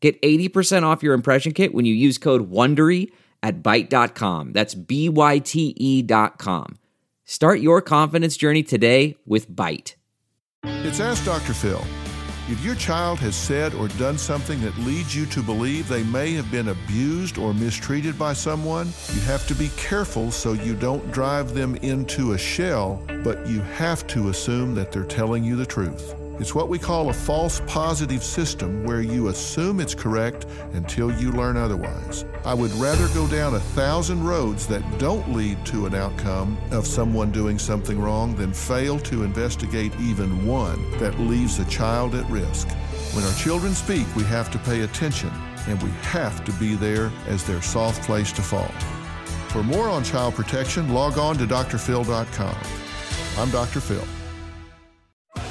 Get 80% off your impression kit when you use code WONDERY at Byte.com. That's B-Y-T-E dot com. Start your confidence journey today with Byte. It's Ask Dr. Phil. If your child has said or done something that leads you to believe they may have been abused or mistreated by someone, you have to be careful so you don't drive them into a shell, but you have to assume that they're telling you the truth. It's what we call a false positive system where you assume it's correct until you learn otherwise. I would rather go down a thousand roads that don't lead to an outcome of someone doing something wrong than fail to investigate even one that leaves a child at risk. When our children speak, we have to pay attention and we have to be there as their soft place to fall. For more on child protection, log on to drphil.com. I'm Dr. Phil.